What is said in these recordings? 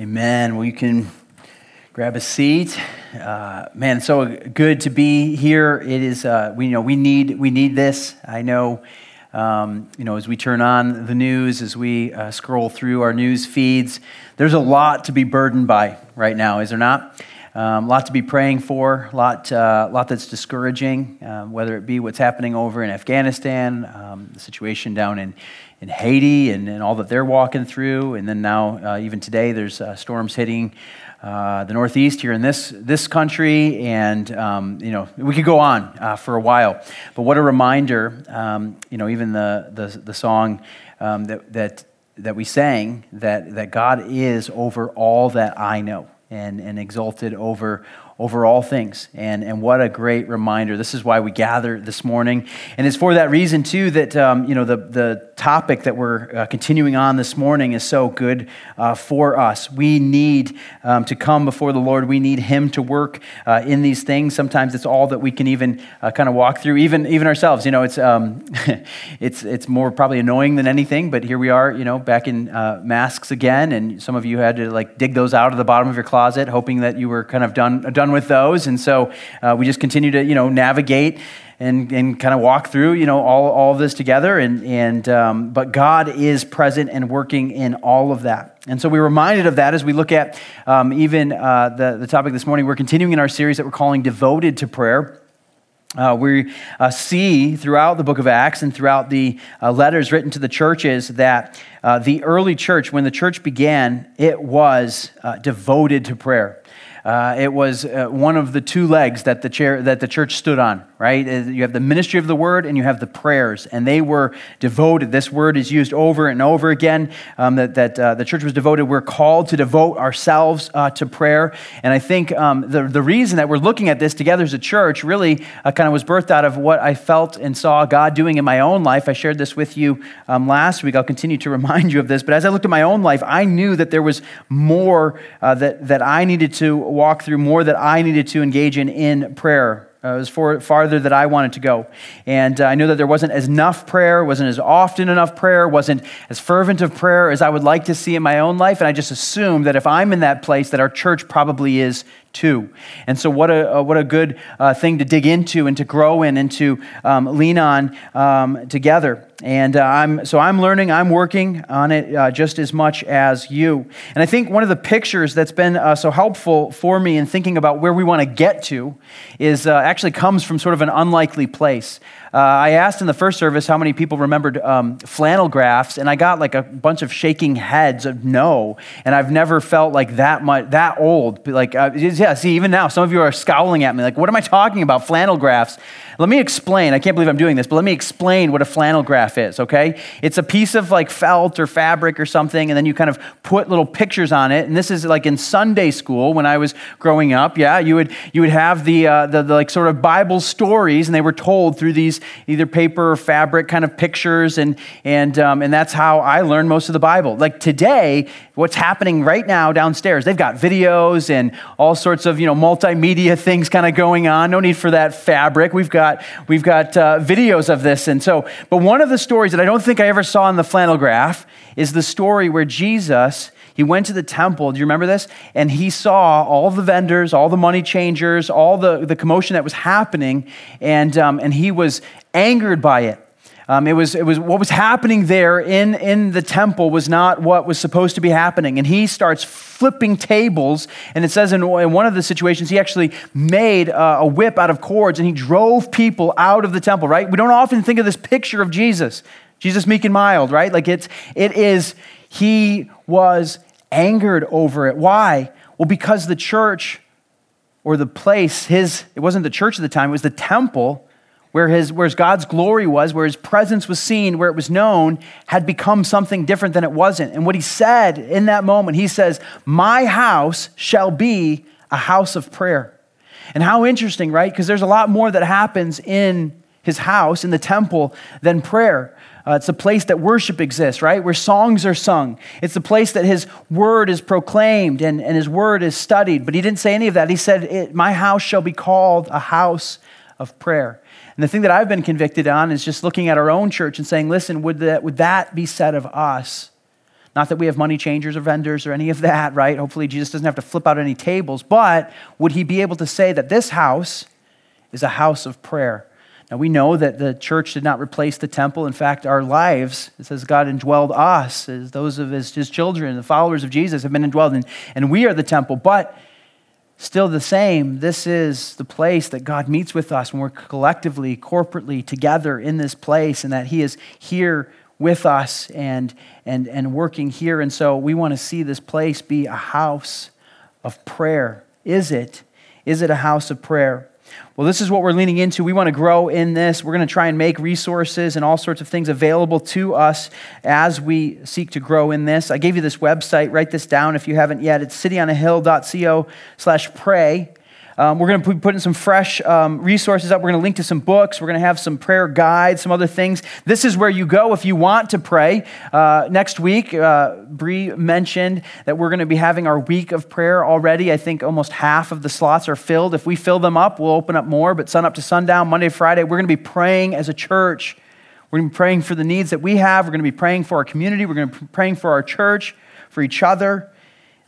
Amen. Well, you can grab a seat. Uh, man, so good to be here. It is. Uh, we you know we need we need this. I know. Um, you know, as we turn on the news, as we uh, scroll through our news feeds, there's a lot to be burdened by right now, is there not? Um, a lot to be praying for, a lot, uh, lot that's discouraging, um, whether it be what's happening over in Afghanistan, um, the situation down in, in Haiti, and, and all that they're walking through. And then now, uh, even today, there's uh, storms hitting uh, the Northeast here in this, this country, and um, you know we could go on uh, for a while. But what a reminder! Um, you know, even the the, the song um, that that that we sang that that God is over all that I know, and and exalted over over all things. And, and what a great reminder. This is why we gather this morning. And it's for that reason, too, that um, you know, the, the topic that we're uh, continuing on this morning is so good uh, for us. We need um, to come before the Lord. We need Him to work uh, in these things. Sometimes it's all that we can even uh, kind of walk through, even, even ourselves. You know, it's, um, it's, it's more probably annoying than anything, but here we are, you know, back in uh, masks again. And some of you had to like dig those out of the bottom of your closet, hoping that you were kind of done, done done with those. And so uh, we just continue to, you know, navigate and, and kind of walk through, you know, all, all of this together. And, and, um, but God is present and working in all of that. And so we're reminded of that as we look at um, even uh, the, the topic this morning. We're continuing in our series that we're calling Devoted to Prayer. Uh, we uh, see throughout the book of Acts and throughout the uh, letters written to the churches that uh, the early church, when the church began, it was uh, devoted to prayer. Uh, it was uh, one of the two legs that the, chair, that the church stood on, right? Uh, you have the ministry of the word and you have the prayers, and they were devoted. This word is used over and over again um, that, that uh, the church was devoted. We're called to devote ourselves uh, to prayer. And I think um, the, the reason that we're looking at this together as a church really uh, kind of was birthed out of what I felt and saw God doing in my own life. I shared this with you um, last week. I'll continue to remind you of this. But as I looked at my own life, I knew that there was more that, that I needed to walk through more that I needed to engage in in prayer. Uh, it was for, farther that I wanted to go. And uh, I knew that there wasn't as enough prayer, wasn't as often enough prayer, wasn't as fervent of prayer as I would like to see in my own life. And I just assumed that if I'm in that place, that our church probably is too. And so, what a, uh, what a good uh, thing to dig into and to grow in and to um, lean on um, together. And uh, I'm, so I'm learning, I'm working on it uh, just as much as you. And I think one of the pictures that's been uh, so helpful for me in thinking about where we want to get to is uh, actually comes from sort of an unlikely place. Uh, I asked in the first service how many people remembered um, flannel graphs, and I got like a bunch of shaking heads of no. And I've never felt like that much, that old. Like, uh, yeah, see, even now, some of you are scowling at me, like, what am I talking about? Flannel graphs. Let me explain. I can't believe I'm doing this, but let me explain what a flannel graph is, okay? It's a piece of like felt or fabric or something, and then you kind of put little pictures on it. And this is like in Sunday school when I was growing up. Yeah, you would you would have the, uh, the, the like sort of Bible stories, and they were told through these either paper or fabric kind of pictures, and and um, and that's how I learned most of the Bible. Like today, what's happening right now downstairs? They've got videos and all sorts of you know multimedia things kind of going on. No need for that fabric. We've got got, we've got uh, videos of this. And so, but one of the stories that I don't think I ever saw in the flannel graph is the story where Jesus, he went to the temple. Do you remember this? And he saw all the vendors, all the money changers, all the, the commotion that was happening. And, um, and he was angered by it. Um, it, was, it was what was happening there in, in the temple was not what was supposed to be happening. And he starts flipping tables. And it says in, in one of the situations, he actually made uh, a whip out of cords and he drove people out of the temple, right? We don't often think of this picture of Jesus, Jesus meek and mild, right? Like it's, it is, he was angered over it. Why? Well, because the church or the place, his, it wasn't the church at the time, it was the temple where, his, where God's glory was, where his presence was seen, where it was known, had become something different than it wasn't. And what he said in that moment, he says, My house shall be a house of prayer. And how interesting, right? Because there's a lot more that happens in his house, in the temple, than prayer. Uh, it's a place that worship exists, right? Where songs are sung. It's a place that his word is proclaimed and, and his word is studied. But he didn't say any of that. He said, My house shall be called a house of prayer. And the thing that I've been convicted on is just looking at our own church and saying, listen, would that, would that be said of us? Not that we have money changers or vendors or any of that, right? Hopefully, Jesus doesn't have to flip out any tables, but would he be able to say that this house is a house of prayer? Now, we know that the church did not replace the temple. In fact, our lives, it says God indwelled us as those of his, his children, the followers of Jesus, have been indwelled, and, and we are the temple. But still the same, this is the place that God meets with us when we're collectively, corporately together in this place, and that he is here with us and, and, and working here. And so we want to see this place be a house of prayer. Is it? Is it a house of prayer? Well, this is what we're leaning into. We want to grow in this. We're going to try and make resources and all sorts of things available to us as we seek to grow in this. I gave you this website. Write this down if you haven't yet. It's cityonahill.co slash pray. Um, we're going to be putting some fresh um, resources up. We're going to link to some books. We're going to have some prayer guides, some other things. This is where you go if you want to pray. Uh, next week, uh, Bree mentioned that we're going to be having our week of prayer already. I think almost half of the slots are filled. If we fill them up, we'll open up more. But sun up to sundown, Monday, Friday, we're going to be praying as a church. We're going to be praying for the needs that we have. We're going to be praying for our community. We're going to be praying for our church, for each other.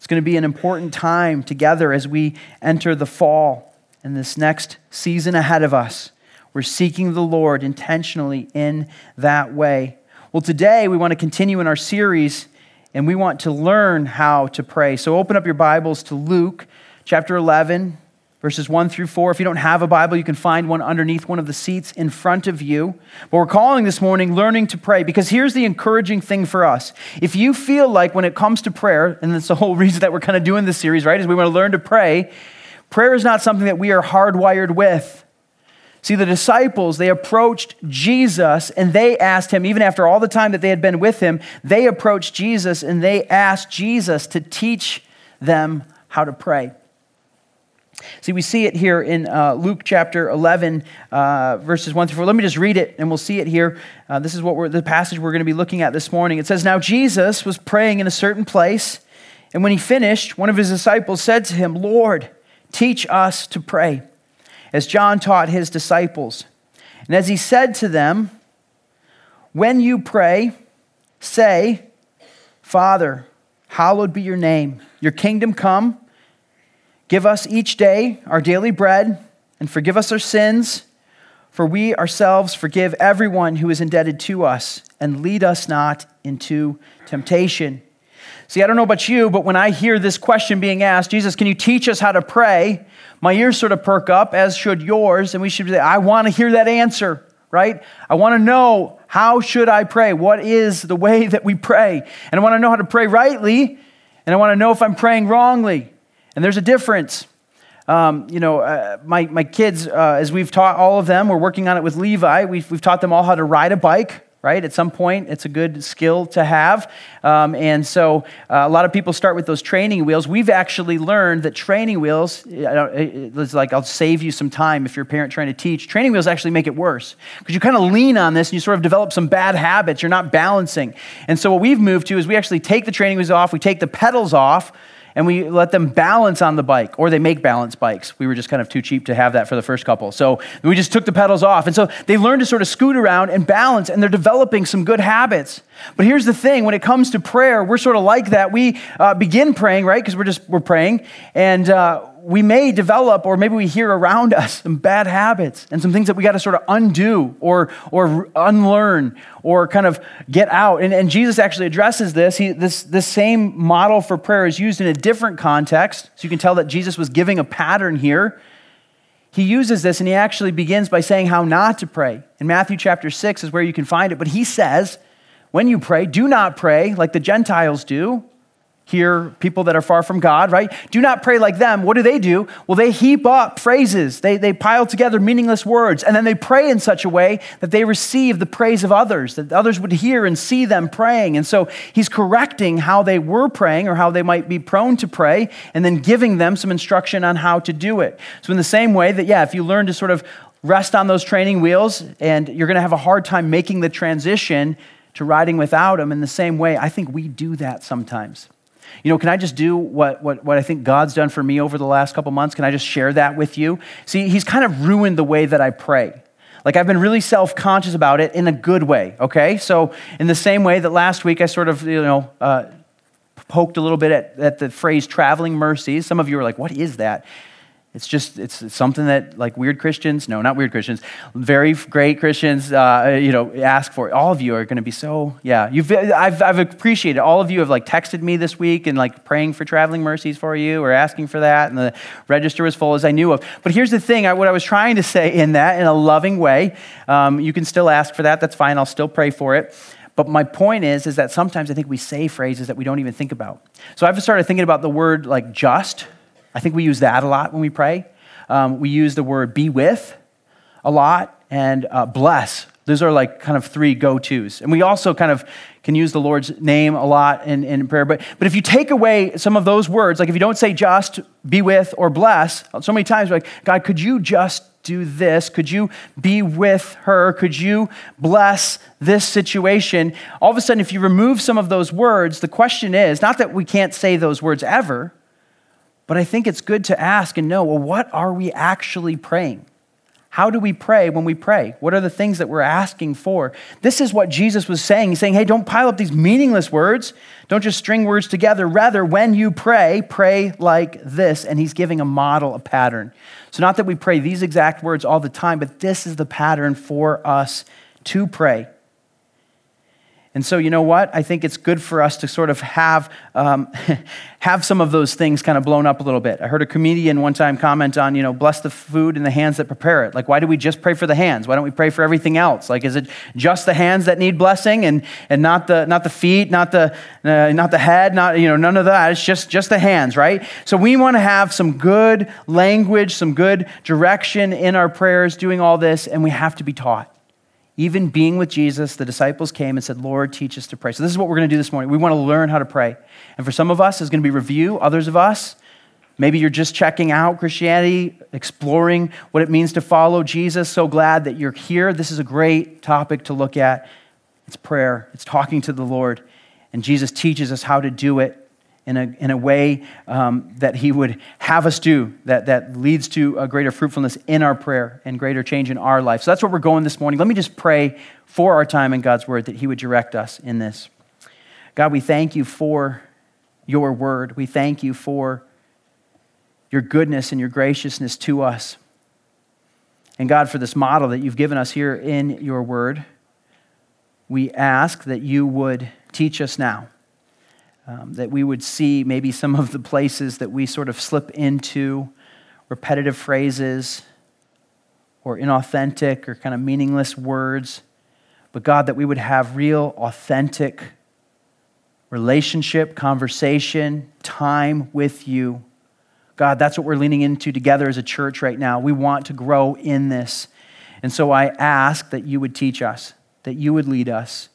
It's going to be an important time together as we enter the fall and this next season ahead of us. We're seeking the Lord intentionally in that way. Well, today we want to continue in our series and we want to learn how to pray. So open up your Bibles to Luke chapter 11, verses 1 through 4. If you don't have a Bible, you can find one underneath one of the seats in front of you. But we're calling this morning Learning to Pray because here's the encouraging thing for us. If you feel like when it comes to prayer, and that's the whole reason that we're kind of doing this series, right, is we want to learn to pray, prayer is not something that we are hardwired with. See, the disciples, they approached Jesus and they asked him, even after all the time that they had been with him, they approached Jesus and they asked Jesus to teach them how to pray. See, we see it here in uh, Luke chapter 11, uh, verses 1 through 4. Let me just read it and we'll see it here. Uh, this is what we're, the passage we're going to be looking at this morning. It says, Now Jesus was praying in a certain place, and when he finished, one of his disciples said to him, Lord, teach us to pray, as John taught his disciples. And as he said to them, When you pray, say, Father, hallowed be your name, your kingdom come. Give us each day our daily bread, and forgive us our sins, for we ourselves forgive everyone who is indebted to us, and lead us not into temptation. See, I don't know about you, but when I hear this question being asked, Jesus, can you teach us how to pray? My ears sort of perk up, as should yours, and we should say, I want to hear that answer, right? I want to know how should I pray? What is the way that we pray? And I want to know how to pray rightly, and I want to know if I'm praying wrongly. And there's a difference. Um, you know, uh, my, my kids, uh, as we've taught all of them, we're working on it with Levi. We've, we've taught them all how to ride a bike, right? At some point, it's a good skill to have. Um, and so uh, a lot of people start with those training wheels. We've actually learned that training wheels, it's like I'll save you some time if you're a parent trying to teach. Training wheels actually make it worse because you kind of lean on this and you sort of develop some bad habits. You're not balancing. And so what we've moved to is we actually take the training wheels off, we take the pedals off and we let them balance on the bike, or they make balance bikes. We were just kind of too cheap to have that for the first couple. So we just took the pedals off. And so they learn to sort of scoot around and balance, and they're developing some good habits. But here's the thing when it comes to prayer, we're sort of like that. We uh, begin praying, right? Because we're just, we're praying. And, uh, we may develop, or maybe we hear around us, some bad habits and some things that we got to sort of undo or, or unlearn or kind of get out. And, and Jesus actually addresses this. He, this. This same model for prayer is used in a different context. So you can tell that Jesus was giving a pattern here. He uses this and he actually begins by saying how not to pray. In Matthew chapter 6 is where you can find it. But he says, when you pray, do not pray like the Gentiles do here, people that are far from God, right? Do not pray like them. What do they do? Well, they heap up phrases, they, they pile together meaningless words, and then they pray in such a way that they receive the praise of others, that others would hear and see them praying. And so he's correcting how they were praying or how they might be prone to pray, and then giving them some instruction on how to do it. So, in the same way that, yeah, if you learn to sort of rest on those training wheels and you're going to have a hard time making the transition to riding without them, in the same way, I think we do that sometimes. You know, can I just do what, what, what I think God's done for me over the last couple months? Can I just share that with you? See, He's kind of ruined the way that I pray. Like I've been really self conscious about it in a good way, okay? So, in the same way that last week I sort of, you know, uh, poked a little bit at, at the phrase traveling mercies. Some of you are like, what is that? It's just, it's something that like weird Christians, no, not weird Christians, very great Christians, uh, you know, ask for. All of you are going to be so, yeah. You've, I've, I've appreciated, all of you have like texted me this week and like praying for traveling mercies for you or asking for that. And the register was full as I knew of. But here's the thing, I, what I was trying to say in that, in a loving way, um, you can still ask for that. That's fine. I'll still pray for it. But my point is, is that sometimes I think we say phrases that we don't even think about. So I've started thinking about the word like just I think we use that a lot when we pray. Um, we use the word be with a lot and uh, bless. Those are like kind of three go tos. And we also kind of can use the Lord's name a lot in, in prayer. But, but if you take away some of those words, like if you don't say just, be with, or bless, so many times we're like, God, could you just do this? Could you be with her? Could you bless this situation? All of a sudden, if you remove some of those words, the question is not that we can't say those words ever, but I think it's good to ask and know well, what are we actually praying? How do we pray when we pray? What are the things that we're asking for? This is what Jesus was saying. He's saying, hey, don't pile up these meaningless words. Don't just string words together. Rather, when you pray, pray like this. And he's giving a model, a pattern. So, not that we pray these exact words all the time, but this is the pattern for us to pray. And so, you know what? I think it's good for us to sort of have, um, have some of those things kind of blown up a little bit. I heard a comedian one time comment on, you know, bless the food and the hands that prepare it. Like, why do we just pray for the hands? Why don't we pray for everything else? Like, is it just the hands that need blessing and, and not, the, not the feet, not the, uh, not the head, not, you know, none of that? It's just, just the hands, right? So we want to have some good language, some good direction in our prayers doing all this, and we have to be taught. Even being with Jesus, the disciples came and said, Lord, teach us to pray. So, this is what we're going to do this morning. We want to learn how to pray. And for some of us, it's going to be review. Others of us, maybe you're just checking out Christianity, exploring what it means to follow Jesus. So glad that you're here. This is a great topic to look at. It's prayer, it's talking to the Lord. And Jesus teaches us how to do it in a, in a way um, that He would have us do, that, that leads to a greater fruitfulness in our prayer and greater change in our life. So that's where we're going this morning. Let me just pray for our time in God's Word that He would direct us in this. God, we thank you for your Word. We thank you for your goodness and your graciousness to us. And God, for this model that you've given us here in your Word, we ask that you would teach us now um, that we would see maybe some of the places that we sort of slip into repetitive phrases or inauthentic or kind of meaningless words. But God, that we would have real, authentic relationship, conversation, time with you. God, that's what we're leaning into together as a church right now. We want to grow in this. And so I ask that you would teach us, that you would lead us,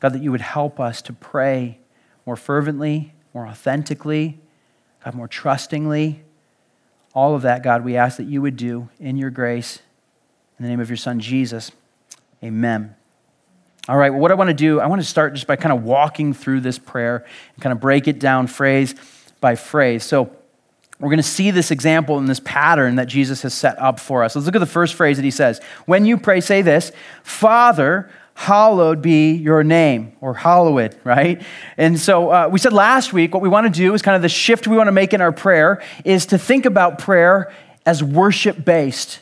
God, that you would help us to pray more fervently, more authentically, God, more trustingly. All of that, God, we ask that you would do in your grace. In the name of your Son, Jesus. Amen. All right, well, what I want to do, I want to start just by kind of walking through this prayer and kind of break it down phrase by phrase. So, we're going to see this example and this pattern that Jesus has set up for us. Let's look at the first phrase that he says. When you pray, say this Father, hallowed be your name, or hallowed, right? And so uh, we said last week what we want to do is kind of the shift we want to make in our prayer is to think about prayer as worship based.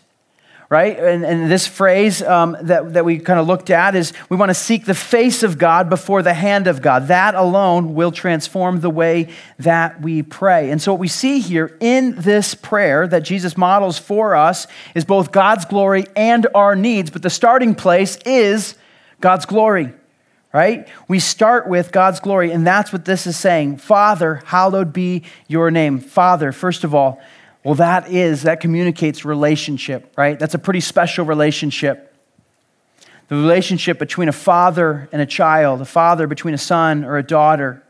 Right? And, and this phrase um, that, that we kind of looked at is we want to seek the face of God before the hand of God. That alone will transform the way that we pray. And so, what we see here in this prayer that Jesus models for us is both God's glory and our needs, but the starting place is God's glory, right? We start with God's glory, and that's what this is saying. Father, hallowed be your name. Father, first of all, well, that is, that communicates relationship, right? That's a pretty special relationship. The relationship between a father and a child, a father between a son or a daughter.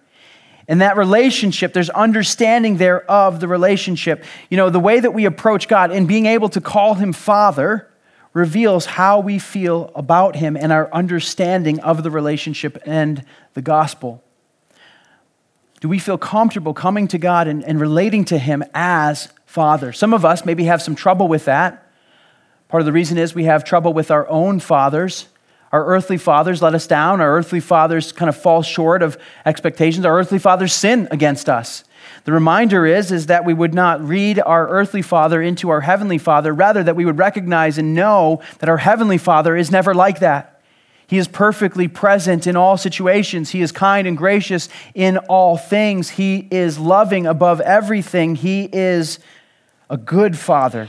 And that relationship, there's understanding there of the relationship. You know, the way that we approach God and being able to call him Father reveals how we feel about him and our understanding of the relationship and the gospel. Do we feel comfortable coming to God and, and relating to him as Father? Some of us maybe have some trouble with that, Part of the reason is we have trouble with our own fathers. Our earthly fathers let us down. Our earthly fathers kind of fall short of expectations. Our earthly fathers sin against us. The reminder is, is that we would not read our earthly father into our heavenly father, rather, that we would recognize and know that our heavenly father is never like that. He is perfectly present in all situations. He is kind and gracious in all things. He is loving above everything. He is a good father.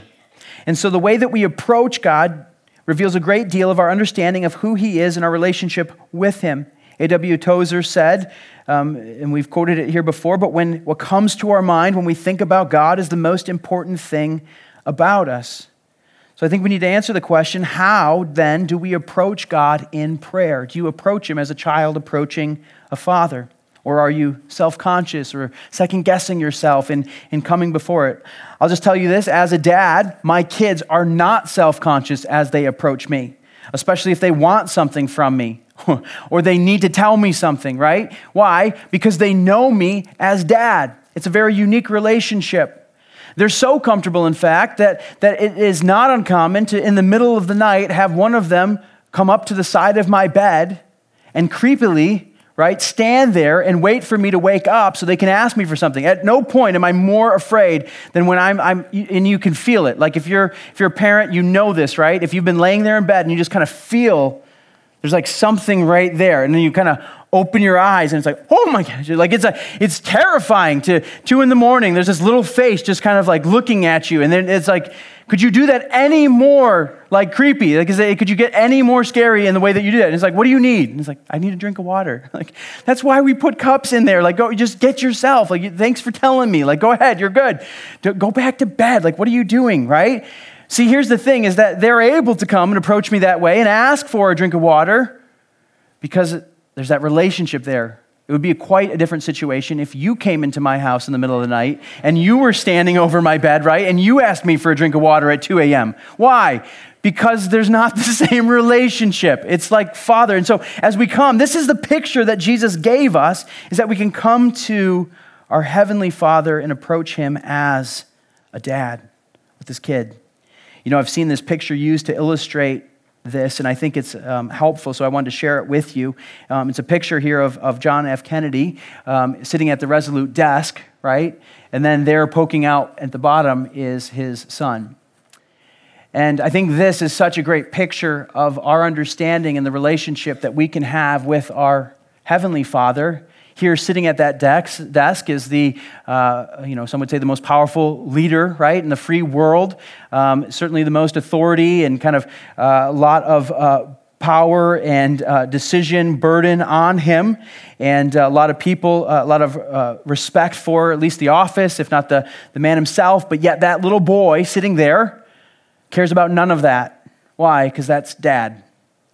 And so the way that we approach God reveals a great deal of our understanding of who He is and our relationship with Him. A.W. Tozer said, um, and we've quoted it here before, but when what comes to our mind when we think about God is the most important thing about us. So I think we need to answer the question how then do we approach God in prayer? Do you approach Him as a child approaching a father? Or are you self conscious or second guessing yourself in, in coming before it? I'll just tell you this as a dad, my kids are not self conscious as they approach me, especially if they want something from me or they need to tell me something, right? Why? Because they know me as dad. It's a very unique relationship. They're so comfortable, in fact, that, that it is not uncommon to, in the middle of the night, have one of them come up to the side of my bed and creepily right? Stand there and wait for me to wake up so they can ask me for something. At no point am I more afraid than when I'm, I'm and you can feel it. Like if you're, if you're a parent, you know this, right? If you've been laying there in bed and you just kind of feel there's like something right there, and then you kind of open your eyes and it's like, oh my gosh, like it's, a, it's terrifying to two in the morning. There's this little face just kind of like looking at you. And then it's like, could you do that any more like creepy? Like, it, could you get any more scary in the way that you do that? And it's like, what do you need? And it's like, I need a drink of water. Like, that's why we put cups in there. Like, go, just get yourself. Like, thanks for telling me. Like, go ahead, you're good. Go back to bed. Like, what are you doing, right? See, here's the thing is that they're able to come and approach me that way and ask for a drink of water because there's that relationship there. It would be a quite a different situation if you came into my house in the middle of the night and you were standing over my bed, right? And you asked me for a drink of water at 2 a.m. Why? Because there's not the same relationship. It's like father. And so as we come, this is the picture that Jesus gave us is that we can come to our heavenly father and approach him as a dad with his kid. You know, I've seen this picture used to illustrate this, and I think it's um, helpful, so I wanted to share it with you. Um, it's a picture here of, of John F. Kennedy um, sitting at the Resolute desk, right? And then there poking out at the bottom is his son. And I think this is such a great picture of our understanding and the relationship that we can have with our Heavenly Father here, sitting at that desk, is the, uh, you know, some would say the most powerful leader, right, in the free world. Um, certainly the most authority and kind of uh, a uh, lot of uh, power and uh, decision burden on him, and a lot of people, a lot of uh, respect for at least the office, if not the, the man himself. But yet, that little boy sitting there cares about none of that. Why? Because that's dad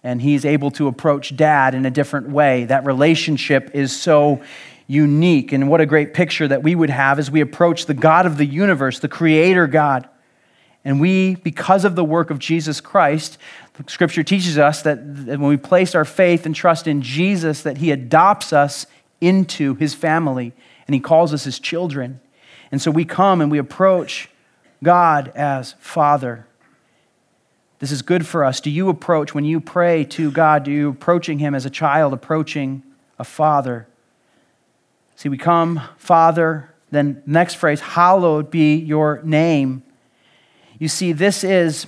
and he's able to approach dad in a different way. That relationship is so unique. And what a great picture that we would have as we approach the God of the universe, the creator God. And we, because of the work of Jesus Christ, the scripture teaches us that when we place our faith and trust in Jesus, that he adopts us into his family and he calls us his children. And so we come and we approach God as Father. This is good for us. Do you approach, when you pray to God, do you approaching Him as a child approaching a father? See, we come, Father, then next phrase, hallowed be your name. You see, this is,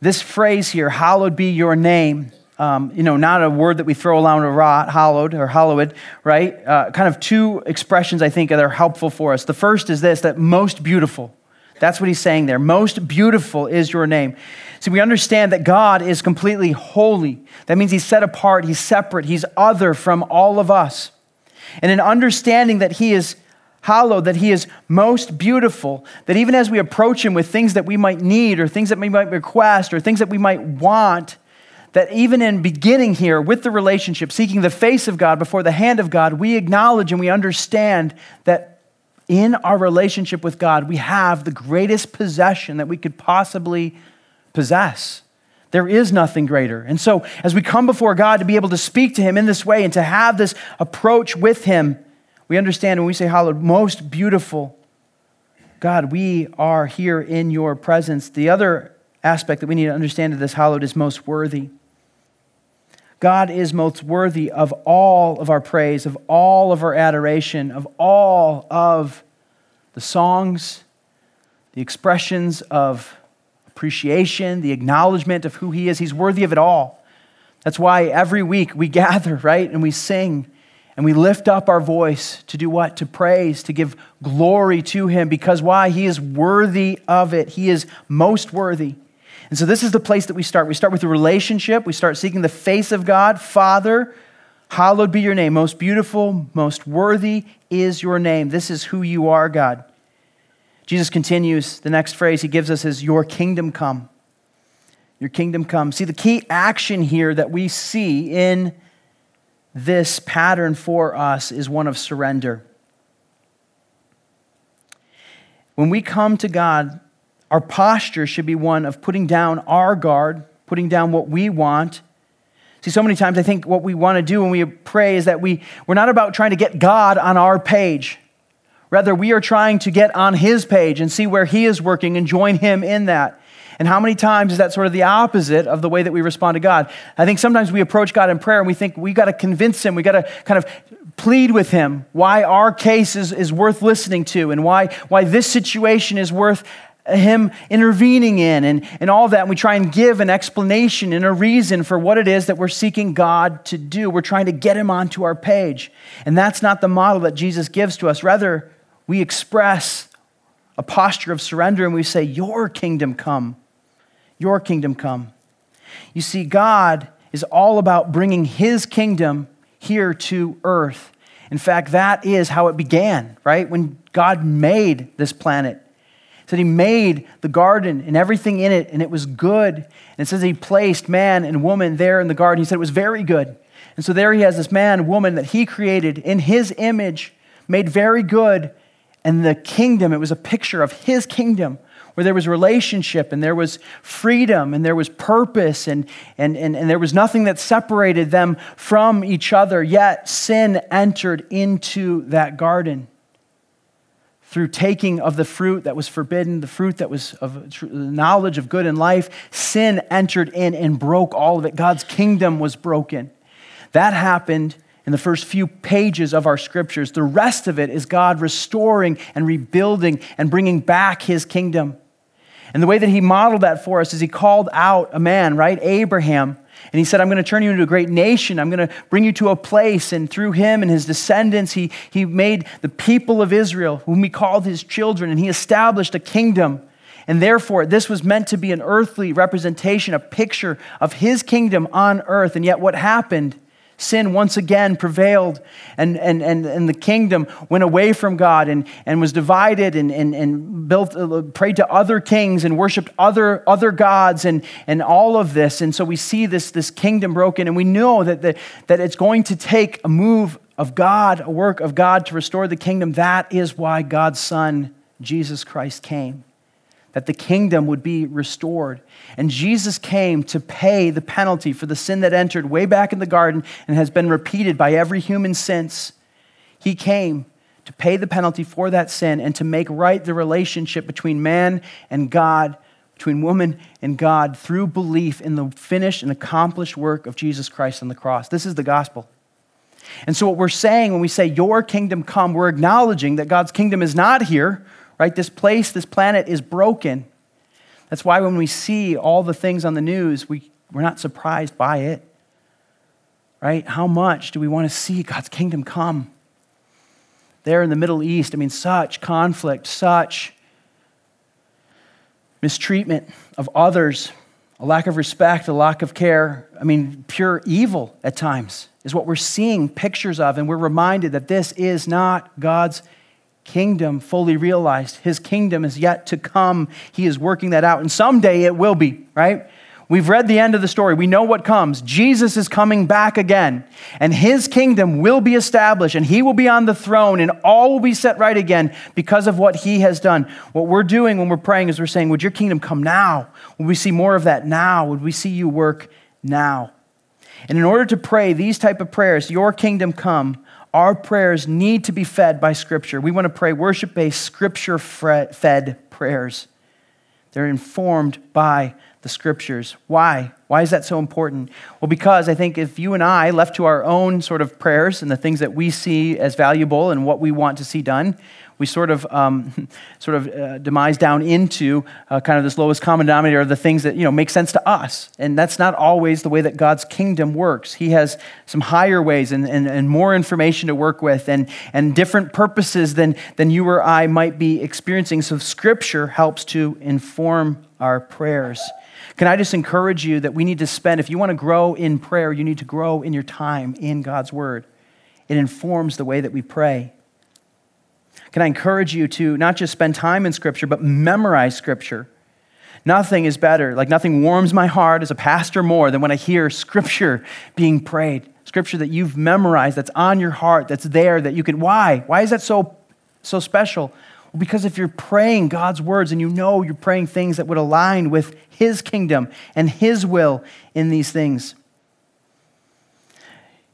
this phrase here, hallowed be your name, um, you know, not a word that we throw around a rot, hallowed or hallowed, right? Uh, kind of two expressions I think that are helpful for us. The first is this, that most beautiful. That's what he's saying there. Most beautiful is your name. See, we understand that God is completely holy. That means he's set apart, he's separate, he's other from all of us. And in understanding that he is hallowed, that he is most beautiful, that even as we approach him with things that we might need or things that we might request or things that we might want, that even in beginning here with the relationship, seeking the face of God before the hand of God, we acknowledge and we understand that in our relationship with God, we have the greatest possession that we could possibly possess. There is nothing greater. And so, as we come before God to be able to speak to Him in this way and to have this approach with Him, we understand when we say hallowed, most beautiful. God, we are here in your presence. The other aspect that we need to understand of this hallowed is most worthy. God is most worthy of all of our praise, of all of our adoration, of all of the songs, the expressions of appreciation, the acknowledgement of who He is. He's worthy of it all. That's why every week we gather, right, and we sing and we lift up our voice to do what? To praise, to give glory to Him. Because why? He is worthy of it. He is most worthy. And so this is the place that we start. We start with a relationship. We start seeking the face of God. Father, hallowed be your name. Most beautiful, most worthy is your name. This is who you are, God. Jesus continues. The next phrase he gives us is, Your kingdom come. Your kingdom come. See, the key action here that we see in this pattern for us is one of surrender. When we come to God, our posture should be one of putting down our guard, putting down what we want. See, so many times I think what we want to do when we pray is that we, we're not about trying to get God on our page. Rather, we are trying to get on His page and see where He is working and join Him in that. And how many times is that sort of the opposite of the way that we respond to God? I think sometimes we approach God in prayer and we think we got to convince Him, we got to kind of plead with Him why our case is, is worth listening to and why, why this situation is worth him intervening in and, and all that. And we try and give an explanation and a reason for what it is that we're seeking God to do. We're trying to get him onto our page. And that's not the model that Jesus gives to us. Rather, we express a posture of surrender and we say, Your kingdom come. Your kingdom come. You see, God is all about bringing his kingdom here to earth. In fact, that is how it began, right? When God made this planet said he made the garden and everything in it, and it was good. And it says he placed man and woman there in the garden. He said it was very good. And so there he has this man, woman that he created in his image, made very good. And the kingdom, it was a picture of his kingdom where there was relationship and there was freedom and there was purpose and, and, and, and there was nothing that separated them from each other. Yet sin entered into that garden through taking of the fruit that was forbidden, the fruit that was of knowledge of good and life, sin entered in and broke all of it. God's kingdom was broken. That happened in the first few pages of our scriptures. The rest of it is God restoring and rebuilding and bringing back his kingdom. And the way that he modeled that for us is he called out a man, right? Abraham and he said, I'm going to turn you into a great nation. I'm going to bring you to a place. And through him and his descendants, he, he made the people of Israel, whom he called his children, and he established a kingdom. And therefore, this was meant to be an earthly representation, a picture of his kingdom on earth. And yet, what happened Sin once again prevailed, and, and, and, and the kingdom went away from God and, and was divided and, and, and built, uh, prayed to other kings and worshiped other, other gods and, and all of this. And so we see this, this kingdom broken, and we know that, the, that it's going to take a move of God, a work of God to restore the kingdom. That is why God's Son, Jesus Christ, came that the kingdom would be restored. And Jesus came to pay the penalty for the sin that entered way back in the garden and has been repeated by every human since. He came to pay the penalty for that sin and to make right the relationship between man and God, between woman and God, through belief in the finished and accomplished work of Jesus Christ on the cross. This is the gospel. And so, what we're saying when we say, Your kingdom come, we're acknowledging that God's kingdom is not here right? This place, this planet is broken. That's why when we see all the things on the news, we, we're not surprised by it, right? How much do we want to see God's kingdom come? There in the Middle East, I mean, such conflict, such mistreatment of others, a lack of respect, a lack of care. I mean, pure evil at times is what we're seeing pictures of, and we're reminded that this is not God's kingdom fully realized. His kingdom is yet to come. He is working that out. And someday it will be, right? We've read the end of the story. We know what comes. Jesus is coming back again, and his kingdom will be established, and he will be on the throne, and all will be set right again because of what he has done. What we're doing when we're praying is we're saying, Would your kingdom come now? Would we see more of that now? Would we see you work now? And in order to pray these type of prayers, your kingdom come, Our prayers need to be fed by Scripture. We want to pray worship based, Scripture fed prayers. They're informed by the Scriptures. Why? Why is that so important? Well, because I think if you and I, left to our own sort of prayers and the things that we see as valuable and what we want to see done, we sort of um, sort of uh, demise down into uh, kind of this lowest common denominator of the things that you know make sense to us and that's not always the way that god's kingdom works he has some higher ways and, and, and more information to work with and, and different purposes than, than you or i might be experiencing so scripture helps to inform our prayers can I just encourage you that we need to spend, if you want to grow in prayer, you need to grow in your time in God's Word. It informs the way that we pray. Can I encourage you to not just spend time in Scripture, but memorize Scripture? Nothing is better, like nothing warms my heart as a pastor more than when I hear Scripture being prayed. Scripture that you've memorized, that's on your heart, that's there, that you can. Why? Why is that so, so special? Well, because if you're praying God's words and you know you're praying things that would align with His kingdom and His will in these things,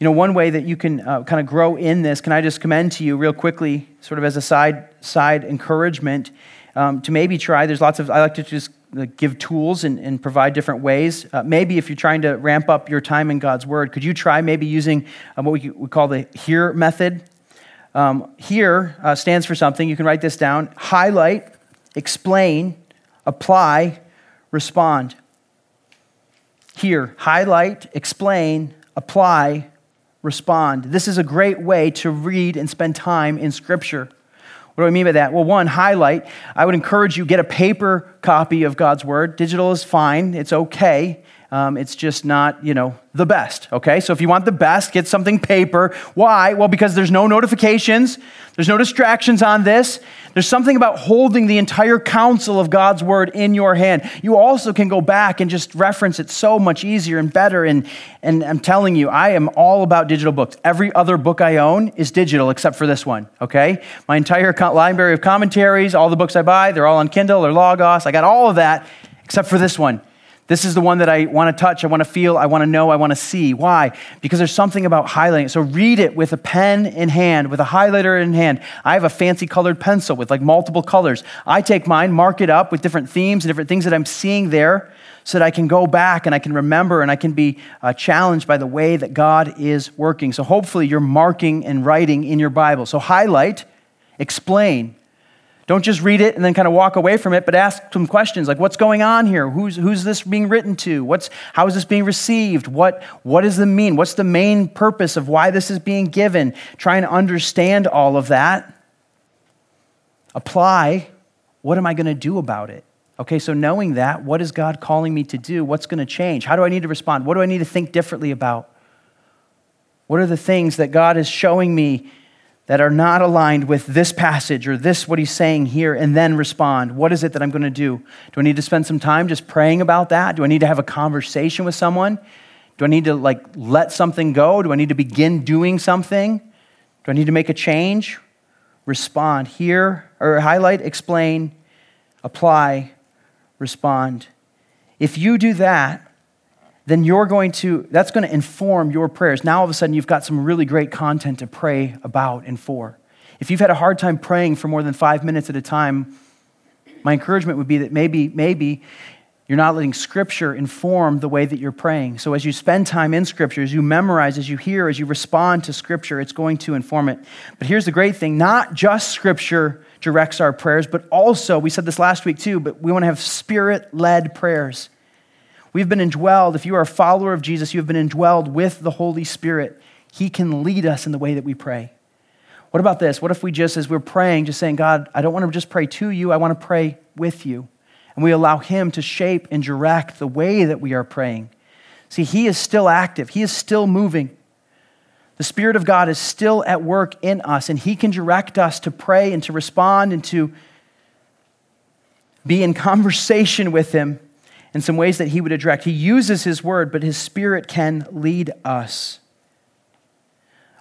you know, one way that you can uh, kind of grow in this, can I just commend to you real quickly, sort of as a side, side encouragement, um, to maybe try? There's lots of, I like to just give tools and, and provide different ways. Uh, maybe if you're trying to ramp up your time in God's Word, could you try maybe using uh, what we, we call the HEAR method? Um, HEAR uh, stands for something. You can write this down highlight, explain, apply, respond. Hear, highlight, explain, apply, respond. This is a great way to read and spend time in Scripture. What do I mean by that? Well, one, highlight. I would encourage you get a paper copy of God's Word. Digital is fine, it's okay. Um, it's just not, you know, the best, okay? So if you want the best, get something paper. Why? Well, because there's no notifications, there's no distractions on this. There's something about holding the entire counsel of God's word in your hand. You also can go back and just reference it so much easier and better. And, and I'm telling you, I am all about digital books. Every other book I own is digital except for this one, okay? My entire library of commentaries, all the books I buy, they're all on Kindle or Logos. I got all of that except for this one. This is the one that I want to touch, I want to feel, I want to know, I want to see. Why? Because there's something about highlighting. So read it with a pen in hand, with a highlighter in hand. I have a fancy colored pencil with like multiple colors. I take mine, mark it up with different themes and different things that I'm seeing there so that I can go back and I can remember and I can be uh, challenged by the way that God is working. So hopefully you're marking and writing in your Bible. So highlight, explain, don't just read it and then kind of walk away from it, but ask some questions like what's going on here? Who's, who's this being written to? What's, how is this being received? What, what does it mean? What's the main purpose of why this is being given? Try and understand all of that. Apply. What am I going to do about it? Okay, so knowing that, what is God calling me to do? What's going to change? How do I need to respond? What do I need to think differently about? What are the things that God is showing me that are not aligned with this passage or this, what he's saying here, and then respond. What is it that I'm going to do? Do I need to spend some time just praying about that? Do I need to have a conversation with someone? Do I need to like let something go? Do I need to begin doing something? Do I need to make a change? Respond. Here, or highlight, explain, apply, respond. If you do that, then you're going to, that's going to inform your prayers. Now all of a sudden you've got some really great content to pray about and for. If you've had a hard time praying for more than five minutes at a time, my encouragement would be that maybe, maybe you're not letting Scripture inform the way that you're praying. So as you spend time in Scripture, as you memorize, as you hear, as you respond to Scripture, it's going to inform it. But here's the great thing not just Scripture directs our prayers, but also, we said this last week too, but we want to have spirit led prayers. We've been indwelled. If you are a follower of Jesus, you have been indwelled with the Holy Spirit. He can lead us in the way that we pray. What about this? What if we just, as we're praying, just saying, God, I don't want to just pray to you, I want to pray with you. And we allow Him to shape and direct the way that we are praying. See, He is still active, He is still moving. The Spirit of God is still at work in us, and He can direct us to pray and to respond and to be in conversation with Him in some ways that he would direct. He uses his word, but his spirit can lead us.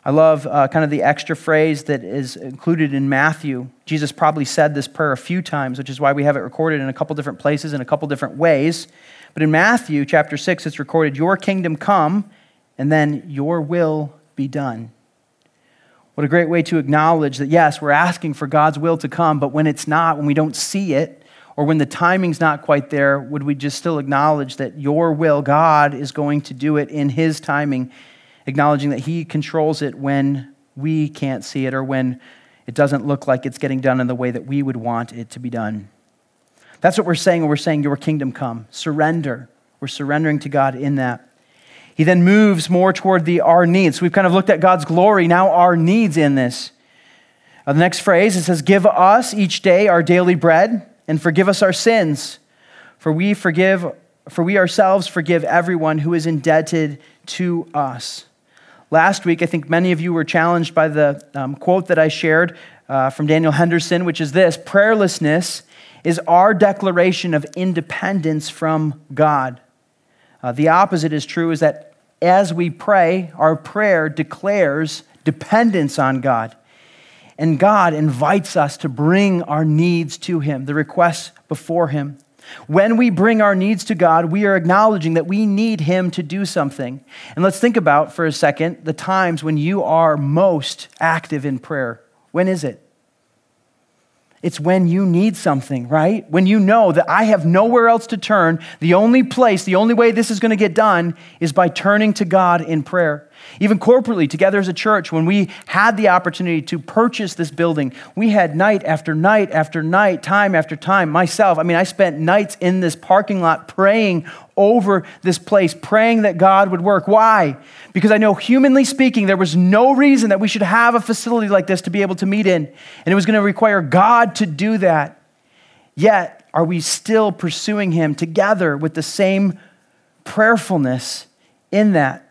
I love uh, kind of the extra phrase that is included in Matthew. Jesus probably said this prayer a few times, which is why we have it recorded in a couple different places in a couple different ways. But in Matthew chapter 6, it's recorded, Your kingdom come, and then your will be done. What a great way to acknowledge that, yes, we're asking for God's will to come, but when it's not, when we don't see it, or when the timing's not quite there, would we just still acknowledge that your will, God, is going to do it in His timing, acknowledging that He controls it when we can't see it or when it doesn't look like it's getting done in the way that we would want it to be done? That's what we're saying when we're saying, Your kingdom come. Surrender. We're surrendering to God in that. He then moves more toward the our needs. we've kind of looked at God's glory, now our needs in this. Uh, the next phrase it says, Give us each day our daily bread and forgive us our sins, for we forgive for we ourselves forgive everyone who is indebted to us. Last week, I think many of you were challenged by the um, quote that I shared uh, from Daniel Henderson, which is this Prayerlessness is our declaration of independence from God. Uh, the opposite is true, is that as we pray, our prayer declares dependence on God. And God invites us to bring our needs to Him, the requests before Him. When we bring our needs to God, we are acknowledging that we need Him to do something. And let's think about for a second the times when you are most active in prayer. When is it? It's when you need something, right? When you know that I have nowhere else to turn, the only place, the only way this is going to get done is by turning to God in prayer. Even corporately, together as a church, when we had the opportunity to purchase this building, we had night after night after night, time after time. Myself, I mean, I spent nights in this parking lot praying over this place, praying that God would work. Why? Because I know, humanly speaking, there was no reason that we should have a facility like this to be able to meet in. And it was going to require God to do that. Yet, are we still pursuing Him together with the same prayerfulness in that?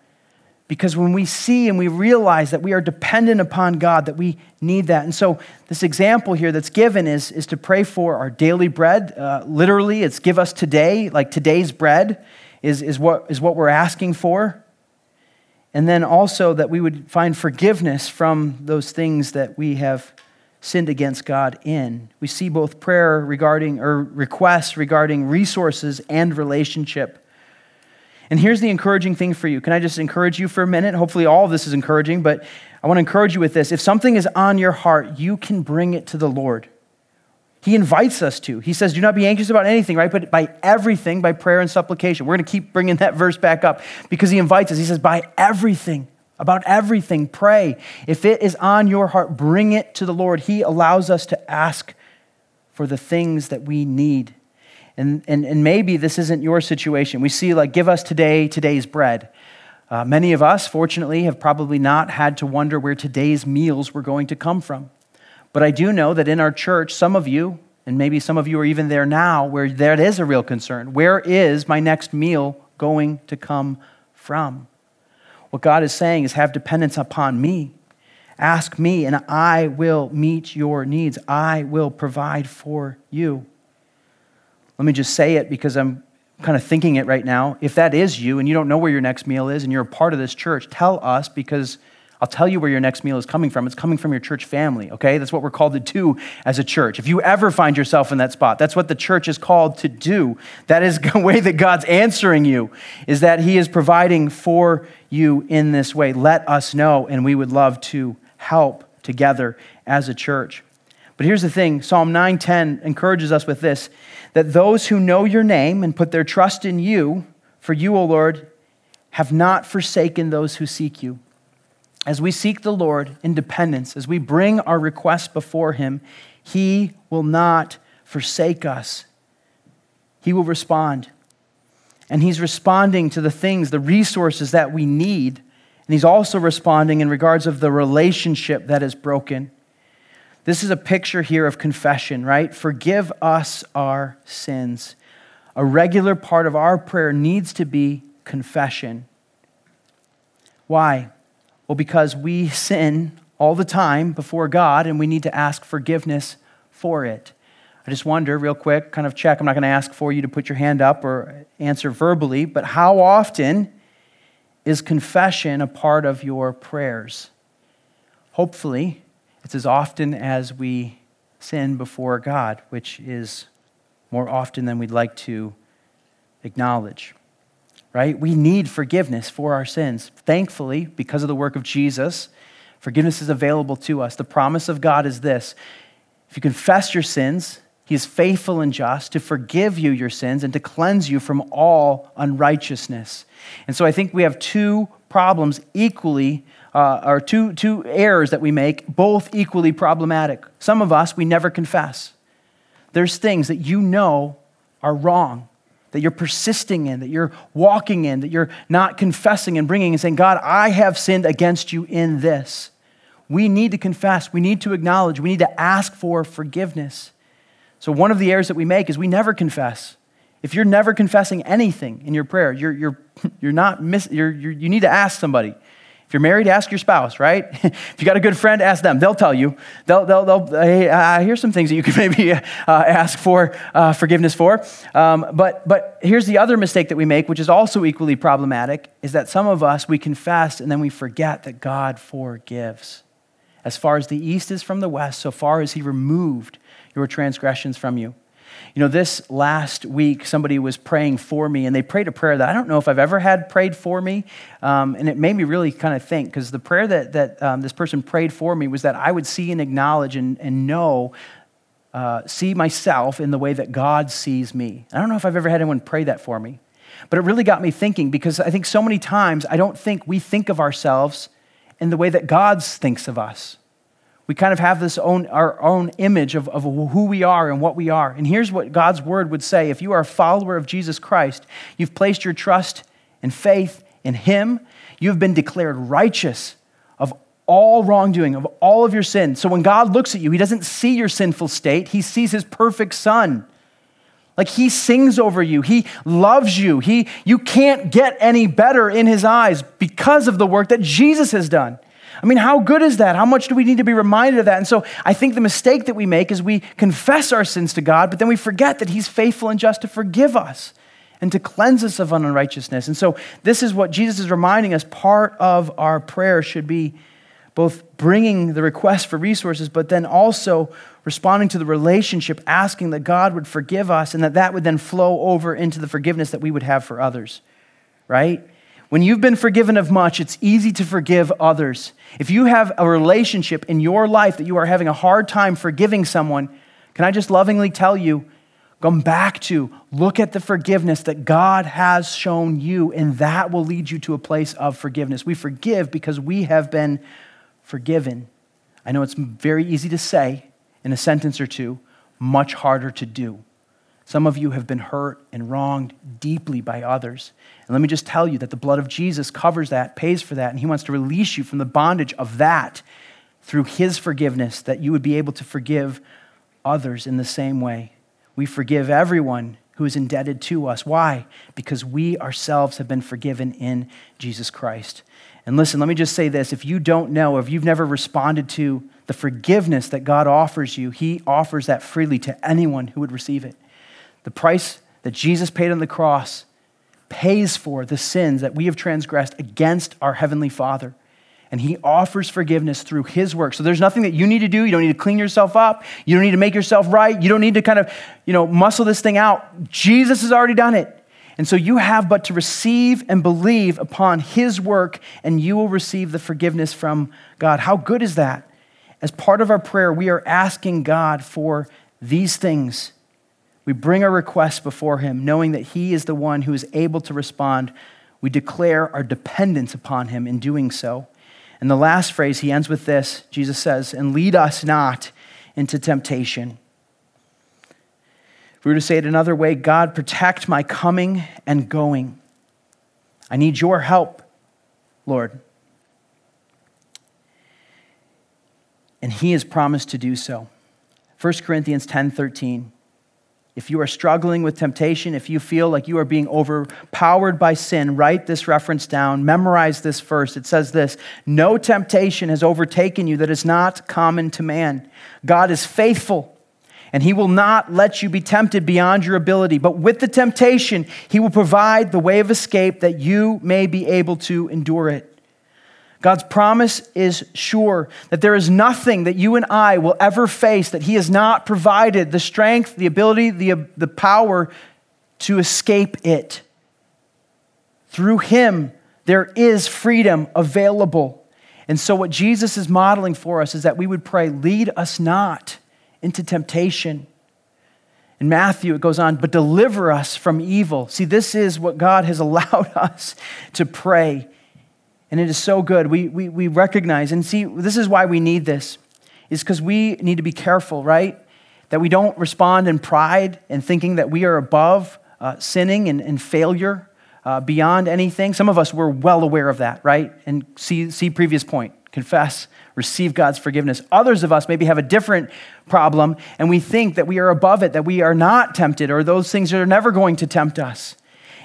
Because when we see and we realize that we are dependent upon God, that we need that. And so, this example here that's given is, is to pray for our daily bread. Uh, literally, it's give us today, like today's bread is, is, what, is what we're asking for. And then also that we would find forgiveness from those things that we have sinned against God in. We see both prayer regarding, or requests regarding resources and relationship. And here's the encouraging thing for you. Can I just encourage you for a minute? Hopefully, all of this is encouraging, but I want to encourage you with this. If something is on your heart, you can bring it to the Lord. He invites us to. He says, Do not be anxious about anything, right? But by everything, by prayer and supplication. We're going to keep bringing that verse back up because he invites us. He says, By everything, about everything, pray. If it is on your heart, bring it to the Lord. He allows us to ask for the things that we need. And, and, and maybe this isn't your situation. We see, like, give us today today's bread. Uh, many of us, fortunately, have probably not had to wonder where today's meals were going to come from. But I do know that in our church, some of you, and maybe some of you are even there now, where that is a real concern. Where is my next meal going to come from? What God is saying is have dependence upon me. Ask me, and I will meet your needs. I will provide for you. Let me just say it because I'm kind of thinking it right now. If that is you and you don't know where your next meal is and you're a part of this church, tell us because I'll tell you where your next meal is coming from. It's coming from your church family, okay? That's what we're called to do as a church. If you ever find yourself in that spot, that's what the church is called to do. That is the way that God's answering you, is that He is providing for you in this way. Let us know, and we would love to help together as a church. But here's the thing Psalm 9:10 encourages us with this that those who know your name and put their trust in you, for you, O Lord, have not forsaken those who seek you. As we seek the Lord in dependence, as we bring our requests before him, he will not forsake us. He will respond. And he's responding to the things, the resources that we need. And he's also responding in regards of the relationship that is broken. This is a picture here of confession, right? Forgive us our sins. A regular part of our prayer needs to be confession. Why? Well, because we sin all the time before God and we need to ask forgiveness for it. I just wonder, real quick, kind of check. I'm not going to ask for you to put your hand up or answer verbally, but how often is confession a part of your prayers? Hopefully, it's as often as we sin before God, which is more often than we'd like to acknowledge. Right? We need forgiveness for our sins. Thankfully, because of the work of Jesus, Forgiveness is available to us. The promise of God is this if you confess your sins, he is faithful and just to forgive you your sins and to cleanse you from all unrighteousness. And so I think we have two problems equally, uh, or two, two errors that we make, both equally problematic. Some of us, we never confess. There's things that you know are wrong, that you're persisting in, that you're walking in, that you're not confessing and bringing and saying, God, I have sinned against you in this. We need to confess. We need to acknowledge. We need to ask for forgiveness. So, one of the errors that we make is we never confess. If you're never confessing anything in your prayer, you're, you're, you're not miss, you're, you're, you need to ask somebody. If you're married, ask your spouse, right? if you got a good friend, ask them. They'll tell you. They'll, they'll, they'll hey, uh, here's some things that you can maybe uh, ask for uh, forgiveness for. Um, but, but here's the other mistake that we make, which is also equally problematic, is that some of us, we confess and then we forget that God forgives. As far as the east is from the west, so far as he removed your transgressions from you. You know, this last week, somebody was praying for me, and they prayed a prayer that I don't know if I've ever had prayed for me. Um, and it made me really kind of think, because the prayer that, that um, this person prayed for me was that I would see and acknowledge and, and know, uh, see myself in the way that God sees me. I don't know if I've ever had anyone pray that for me. But it really got me thinking, because I think so many times I don't think we think of ourselves in the way that God thinks of us we kind of have this own, our own image of, of who we are and what we are. And here's what God's word would say if you are a follower of Jesus Christ, you've placed your trust and faith in Him, you've been declared righteous of all wrongdoing, of all of your sin. So when God looks at you, He doesn't see your sinful state, He sees His perfect Son. Like he sings over you. He loves you. He, you can't get any better in his eyes because of the work that Jesus has done. I mean, how good is that? How much do we need to be reminded of that? And so I think the mistake that we make is we confess our sins to God, but then we forget that He's faithful and just to forgive us and to cleanse us of unrighteousness. And so this is what Jesus is reminding us part of our prayer should be both bringing the request for resources, but then also responding to the relationship, asking that God would forgive us and that that would then flow over into the forgiveness that we would have for others, right? When you've been forgiven of much, it's easy to forgive others. If you have a relationship in your life that you are having a hard time forgiving someone, can I just lovingly tell you, come back to look at the forgiveness that God has shown you, and that will lead you to a place of forgiveness. We forgive because we have been forgiven. I know it's very easy to say in a sentence or two, much harder to do. Some of you have been hurt and wronged deeply by others. And let me just tell you that the blood of Jesus covers that, pays for that, and He wants to release you from the bondage of that through His forgiveness, that you would be able to forgive others in the same way. We forgive everyone who is indebted to us. Why? Because we ourselves have been forgiven in Jesus Christ. And listen, let me just say this if you don't know, if you've never responded to the forgiveness that God offers you, He offers that freely to anyone who would receive it. The price that Jesus paid on the cross pays for the sins that we have transgressed against our Heavenly Father. And He offers forgiveness through His work. So there's nothing that you need to do. You don't need to clean yourself up. You don't need to make yourself right. You don't need to kind of, you know, muscle this thing out. Jesus has already done it. And so you have but to receive and believe upon His work, and you will receive the forgiveness from God. How good is that? As part of our prayer, we are asking God for these things we bring our requests before Him, knowing that He is the one who is able to respond. We declare our dependence upon Him in doing so. And the last phrase, He ends with this Jesus says, And lead us not into temptation. If we were to say it another way, God, protect my coming and going. I need your help, Lord. And he has promised to do so. 1 Corinthians 10 13. If you are struggling with temptation, if you feel like you are being overpowered by sin, write this reference down. Memorize this first. It says this No temptation has overtaken you that is not common to man. God is faithful, and he will not let you be tempted beyond your ability. But with the temptation, he will provide the way of escape that you may be able to endure it. God's promise is sure that there is nothing that you and I will ever face that He has not provided the strength, the ability, the, the power to escape it. Through Him, there is freedom available. And so, what Jesus is modeling for us is that we would pray, Lead us not into temptation. In Matthew, it goes on, but deliver us from evil. See, this is what God has allowed us to pray. And it is so good. We, we, we recognize, and see, this is why we need this, is because we need to be careful, right? That we don't respond in pride and thinking that we are above uh, sinning and, and failure uh, beyond anything. Some of us were well aware of that, right? And see, see previous point confess, receive God's forgiveness. Others of us maybe have a different problem, and we think that we are above it, that we are not tempted, or those things are never going to tempt us.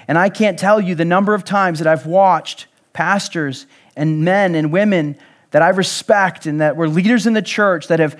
And I can't tell you the number of times that I've watched pastors and men and women that I respect and that were leaders in the church that have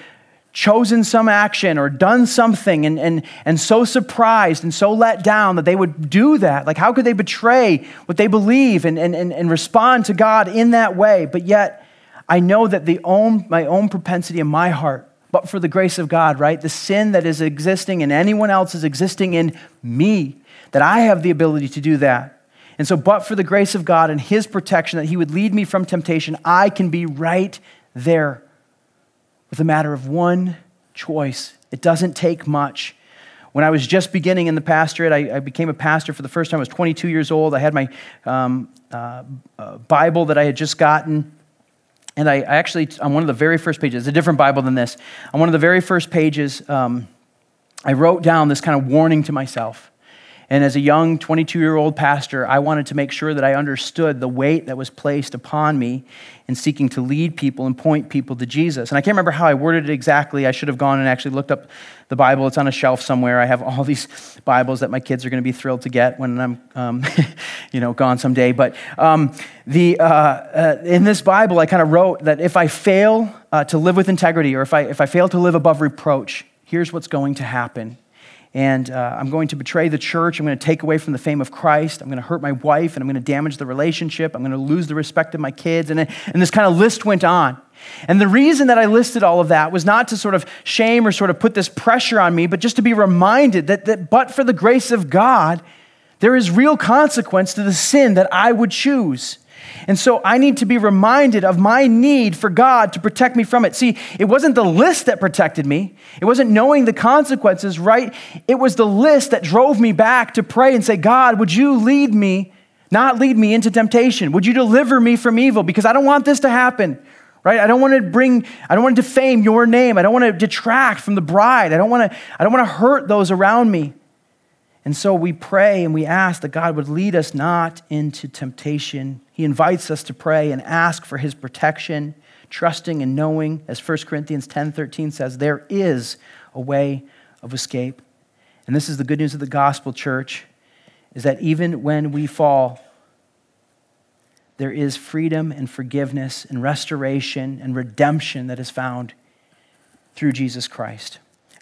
chosen some action or done something and, and, and so surprised and so let down that they would do that. Like, how could they betray what they believe and, and, and, and respond to God in that way? But yet, I know that the own, my own propensity in my heart, but for the grace of God, right? The sin that is existing in anyone else is existing in me, that I have the ability to do that. And so, but for the grace of God and His protection, that He would lead me from temptation, I can be right there with a matter of one choice. It doesn't take much. When I was just beginning in the pastorate, I, I became a pastor for the first time. I was 22 years old. I had my um, uh, uh, Bible that I had just gotten. And I, I, actually, on one of the very first pages, it's a different Bible than this. On one of the very first pages, um, I wrote down this kind of warning to myself. And as a young 22 year old pastor, I wanted to make sure that I understood the weight that was placed upon me in seeking to lead people and point people to Jesus. And I can't remember how I worded it exactly. I should have gone and actually looked up the Bible. It's on a shelf somewhere. I have all these Bibles that my kids are going to be thrilled to get when I'm, um, you know, gone someday. But um, the, uh, uh, in this Bible, I kind of wrote that if I fail uh, to live with integrity or if I, if I fail to live above reproach, here's what's going to happen and uh, I'm going to betray the church. I'm going to take away from the fame of Christ. I'm going to hurt my wife, and I'm going to damage the relationship. I'm going to lose the respect of my kids. And, and this kind of list went on. And the reason that I listed all of that was not to sort of shame or sort of put this pressure on me, but just to be reminded that, that but for the grace of God, there is real consequence to the sin that I would choose. And so I need to be reminded of my need for God to protect me from it. See, it wasn't the list that protected me, it wasn't knowing the consequences, right? It was the list that drove me back to pray and say, God, would you lead me, not lead me into temptation? Would you deliver me from evil? Because I don't want this to happen. Right? I don't want to bring, I don't want to defame your name. I don't want to detract from the bride. I don't want to, I don't want to hurt those around me. And so we pray and we ask that God would lead us not into temptation. He invites us to pray and ask for his protection, trusting and knowing, as 1 Corinthians 10 13 says, there is a way of escape. And this is the good news of the gospel, church, is that even when we fall, there is freedom and forgiveness and restoration and redemption that is found through Jesus Christ.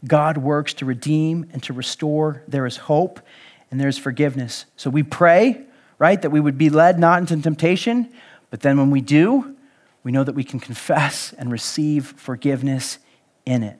God works to redeem and to restore. There is hope and there's forgiveness. So we pray, right, that we would be led not into temptation, but then when we do, we know that we can confess and receive forgiveness in it.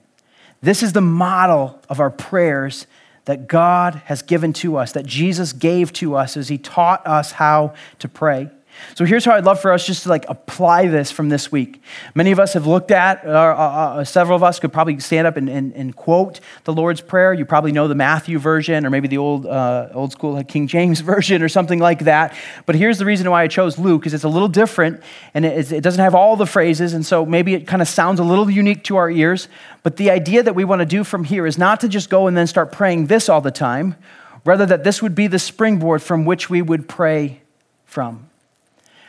This is the model of our prayers that God has given to us, that Jesus gave to us as he taught us how to pray. So here's how I'd love for us just to like apply this from this week. Many of us have looked at, uh, uh, uh, several of us could probably stand up and, and, and, quote the Lord's Prayer. You probably know the Matthew version or maybe the old, uh, old school King James version or something like that. But here's the reason why I chose Luke because it's a little different and it, it doesn't have all the phrases. And so maybe it kind of sounds a little unique to our ears. But the idea that we want to do from here is not to just go and then start praying this all the time, rather that this would be the springboard from which we would pray from.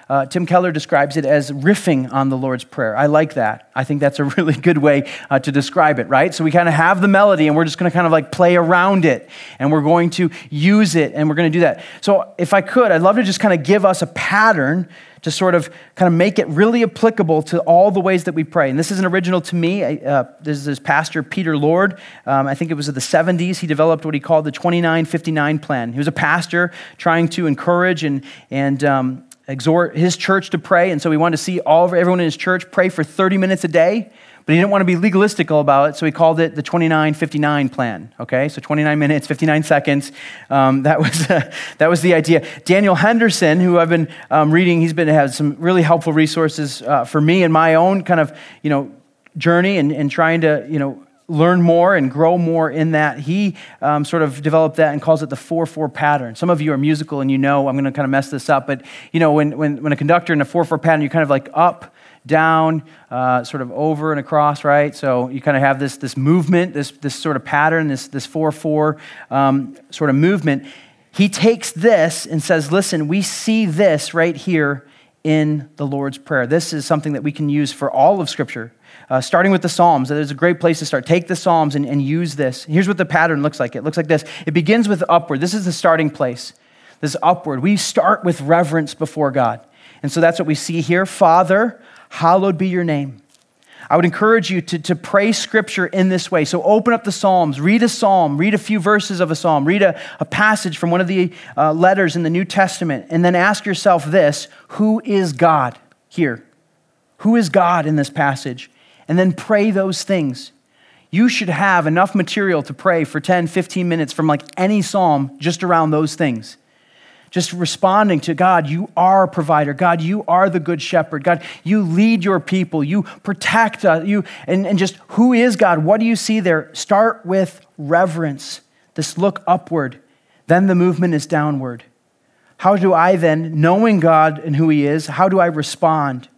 Uh, Tim Keller describes it as riffing on the Lord's Prayer. I like that. I think that's a really good way uh, to describe it, right? So we kind of have the melody and we're just going to kind of like play around it and we're going to use it and we're going to do that. So if I could, I'd love to just kind of give us a pattern to sort of kind of make it really applicable to all the ways that we pray. And this isn't original to me. Uh, this is pastor Peter Lord. Um, I think it was in the 70s. He developed what he called the 2959 plan. He was a pastor trying to encourage and, and um, exhort his church to pray. And so he wanted to see all of everyone in his church pray for 30 minutes a day. But he didn't want to be legalistical about it, so he called it the 2959 plan. Okay, so 29 minutes, 59 seconds. Um, that, was, uh, that was the idea. Daniel Henderson, who I've been um, reading, he's been has some really helpful resources uh, for me in my own kind of you know journey and, and trying to you know learn more and grow more in that. He um, sort of developed that and calls it the 4 4 pattern. Some of you are musical and you know, I'm going to kind of mess this up, but you know, when, when, when a conductor in a 4 4 pattern, you're kind of like up, down, uh, sort of over and across, right? So you kind of have this, this movement, this, this sort of pattern, this, this 4 4 um, sort of movement. He takes this and says, listen, we see this right here in the Lord's Prayer. This is something that we can use for all of Scripture. Uh, starting with the Psalms, there's a great place to start. Take the Psalms and, and use this. Here's what the pattern looks like it looks like this it begins with upward. This is the starting place. This upward. We start with reverence before God. And so that's what we see here. Father, hallowed be your name. I would encourage you to, to pray scripture in this way. So open up the Psalms, read a psalm, read a few verses of a psalm, read a, a passage from one of the uh, letters in the New Testament, and then ask yourself this Who is God here? Who is God in this passage? And then pray those things. You should have enough material to pray for 10, 15 minutes from like any psalm just around those things. Just responding to God, you are a provider. God, you are the good shepherd. God, you lead your people. You protect us. You, and, and just who is God? What do you see there? Start with reverence, this look upward. Then the movement is downward. How do I then, knowing God and who He is, how do I respond?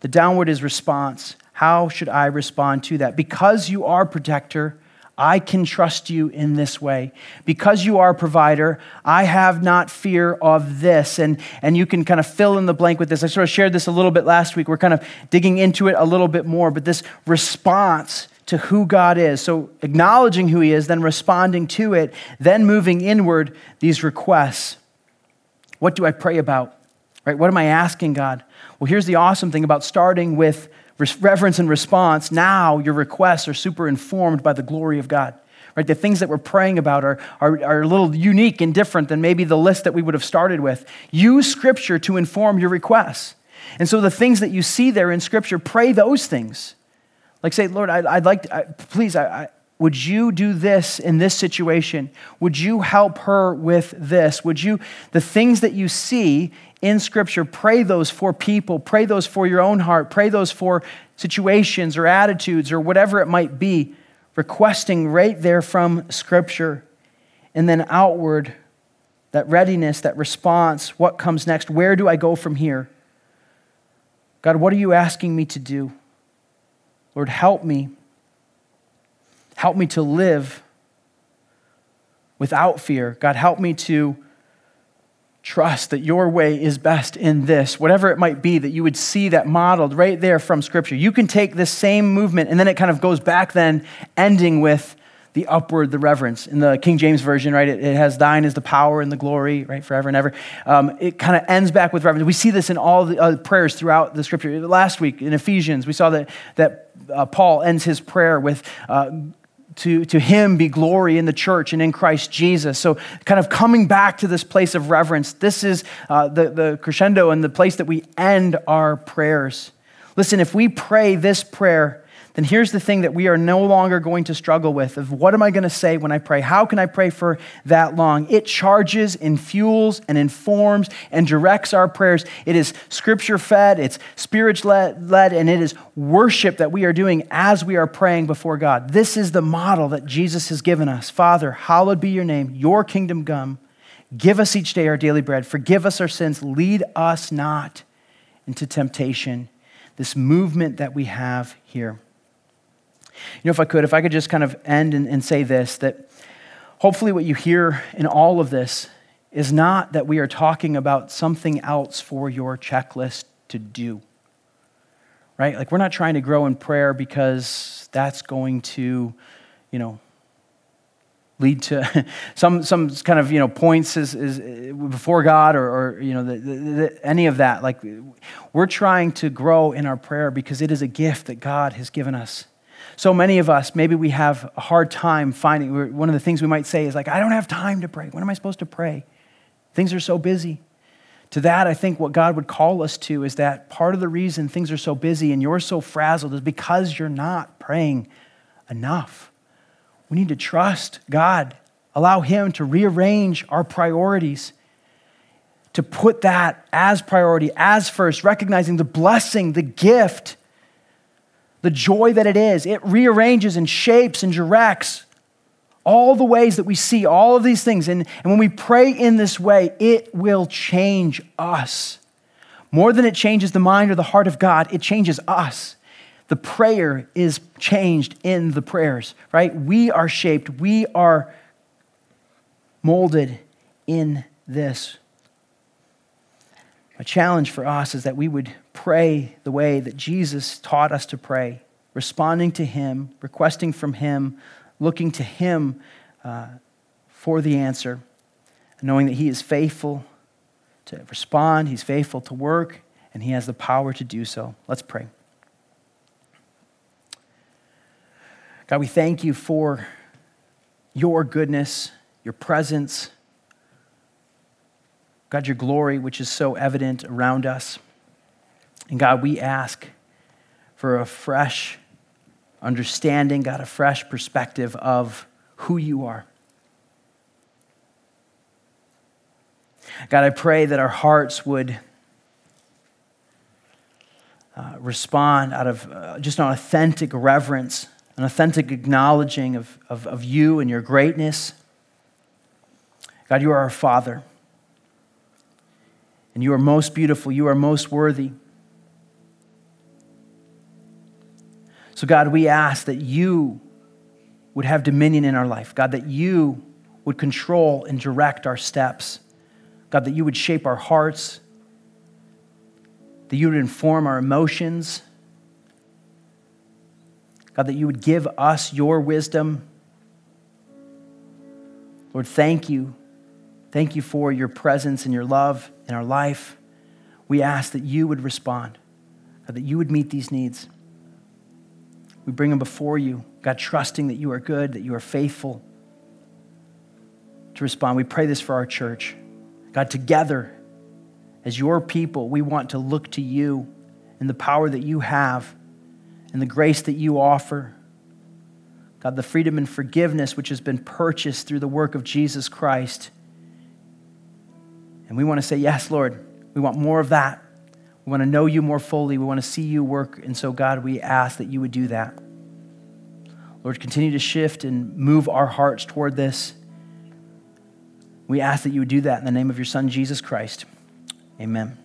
The downward is response. How should I respond to that? Because you are protector, I can trust you in this way. Because you are provider, I have not fear of this. And, and you can kind of fill in the blank with this. I sort of shared this a little bit last week. We're kind of digging into it a little bit more, but this response to who God is. So acknowledging who He is, then responding to it, then moving inward these requests. What do I pray about? Right? What am I asking God? Well, here's the awesome thing about starting with reverence and response, now your requests are super informed by the glory of God. Right? The things that we're praying about are, are, are a little unique and different than maybe the list that we would have started with. Use Scripture to inform your requests. And so the things that you see there in Scripture, pray those things. Like say, Lord, I'd, I'd like to, I, please, I, I, would you do this in this situation? Would you help her with this? Would you, the things that you see in Scripture, pray those for people, pray those for your own heart, pray those for situations or attitudes or whatever it might be, requesting right there from Scripture. And then outward, that readiness, that response, what comes next? Where do I go from here? God, what are you asking me to do? Lord, help me. Help me to live without fear. God, help me to trust that your way is best in this, whatever it might be, that you would see that modeled right there from Scripture. You can take this same movement, and then it kind of goes back, then ending with the upward, the reverence. In the King James Version, right, it, it has thine is the power and the glory, right, forever and ever. Um, it kind of ends back with reverence. We see this in all the uh, prayers throughout the Scripture. Last week in Ephesians, we saw that, that uh, Paul ends his prayer with uh, to, to him be glory in the church and in Christ Jesus. So, kind of coming back to this place of reverence, this is uh, the, the crescendo and the place that we end our prayers. Listen, if we pray this prayer, then here's the thing that we are no longer going to struggle with of what am I going to say when I pray? How can I pray for that long? It charges and fuels and informs and directs our prayers. It is scripture fed, it's spirit led, and it is worship that we are doing as we are praying before God. This is the model that Jesus has given us. Father, hallowed be your name, your kingdom come. Give us each day our daily bread. Forgive us our sins. Lead us not into temptation. This movement that we have here. You know, if I could, if I could just kind of end and, and say this that hopefully what you hear in all of this is not that we are talking about something else for your checklist to do. Right? Like, we're not trying to grow in prayer because that's going to, you know, lead to some, some kind of you know points is, is before God or, or you know the, the, the, any of that. Like we're trying to grow in our prayer because it is a gift that God has given us. So many of us, maybe we have a hard time finding, one of the things we might say is like, I don't have time to pray. When am I supposed to pray? Things are so busy. to that, I think what God would call us to is that part of the reason things are so busy and you're so frazzled is because you're not praying enough. We need to trust God, allow Him to rearrange our priorities, to put that as priority, as first, recognizing the blessing, the gift, the joy that it is. It rearranges and shapes and directs all the ways that we see all of these things. And, and when we pray in this way, it will change us. More than it changes the mind or the heart of God, it changes us. The prayer is changed in the prayers, right? We are shaped, we are molded in this. A challenge for us is that we would pray the way that Jesus taught us to pray, responding to Him, requesting from Him, looking to Him uh, for the answer, knowing that He is faithful to respond, He's faithful to work, and He has the power to do so. Let's pray. God, we thank you for your goodness, your presence. God, your glory, which is so evident around us. And God, we ask for a fresh understanding, God, a fresh perspective of who you are. God, I pray that our hearts would uh, respond out of uh, just an authentic reverence, an authentic acknowledging of, of, of you and your greatness. God, you are our Father. And you are most beautiful. You are most worthy. So, God, we ask that you would have dominion in our life. God, that you would control and direct our steps. God, that you would shape our hearts, that you would inform our emotions. God, that you would give us your wisdom. Lord, thank you. Thank you for your presence and your love in our life. We ask that you would respond, that you would meet these needs. We bring them before you, God, trusting that you are good, that you are faithful to respond. We pray this for our church. God, together, as your people, we want to look to you and the power that you have and the grace that you offer. God, the freedom and forgiveness which has been purchased through the work of Jesus Christ. And we want to say, Yes, Lord, we want more of that. We want to know you more fully. We want to see you work. And so, God, we ask that you would do that. Lord, continue to shift and move our hearts toward this. We ask that you would do that in the name of your Son, Jesus Christ. Amen.